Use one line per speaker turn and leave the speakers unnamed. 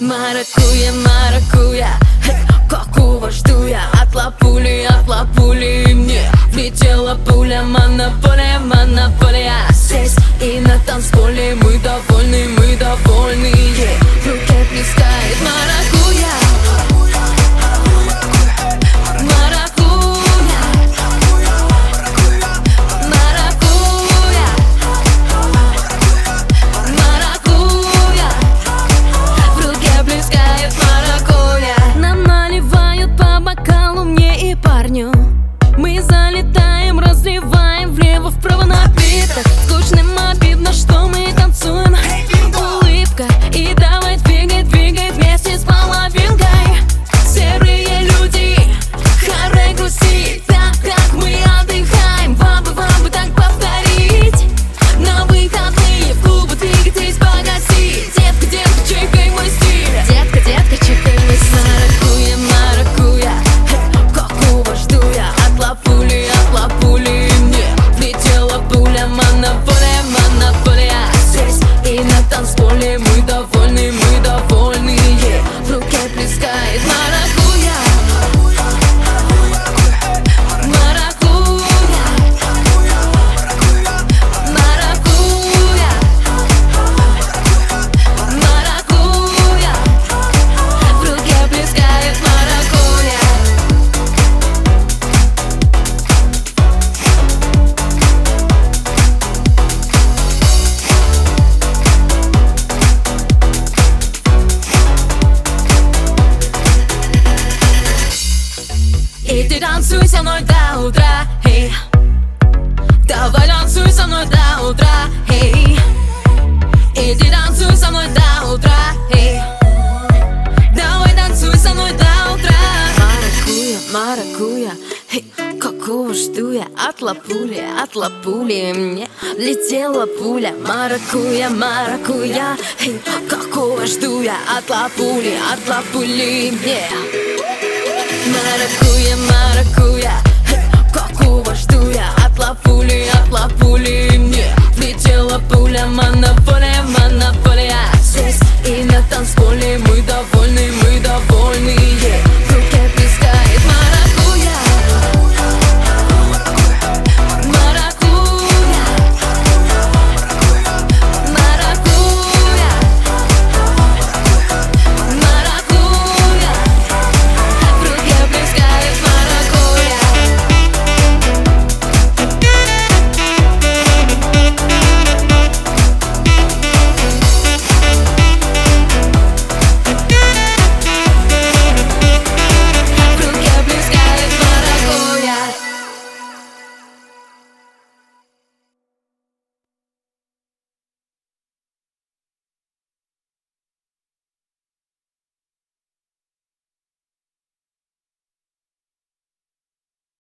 Маракуя, маракуя, какого жду я От лапули, от лапули мне Влетела пуля, монополия, монополия. Здесь и на танцполе танцполе мы довольны, танцуй со мной до утра, эй. Давай танцуй со мной до утра, эй. И ты танцуй со мной до утра, эй. Давай танцуй со мной до утра. Маракуя, маракуя, эй. Какого жду я? От лапули, от лапули Мне летела пуля. Маракуя, маракуя, эй. Какого жду я? От лапули, от лапули Мне. Маракуя, маракуя, пули, от лапули Мне влетела пуля, монополия, монополия Здесь и на танцполе мы довольны, мы довольны, yeah.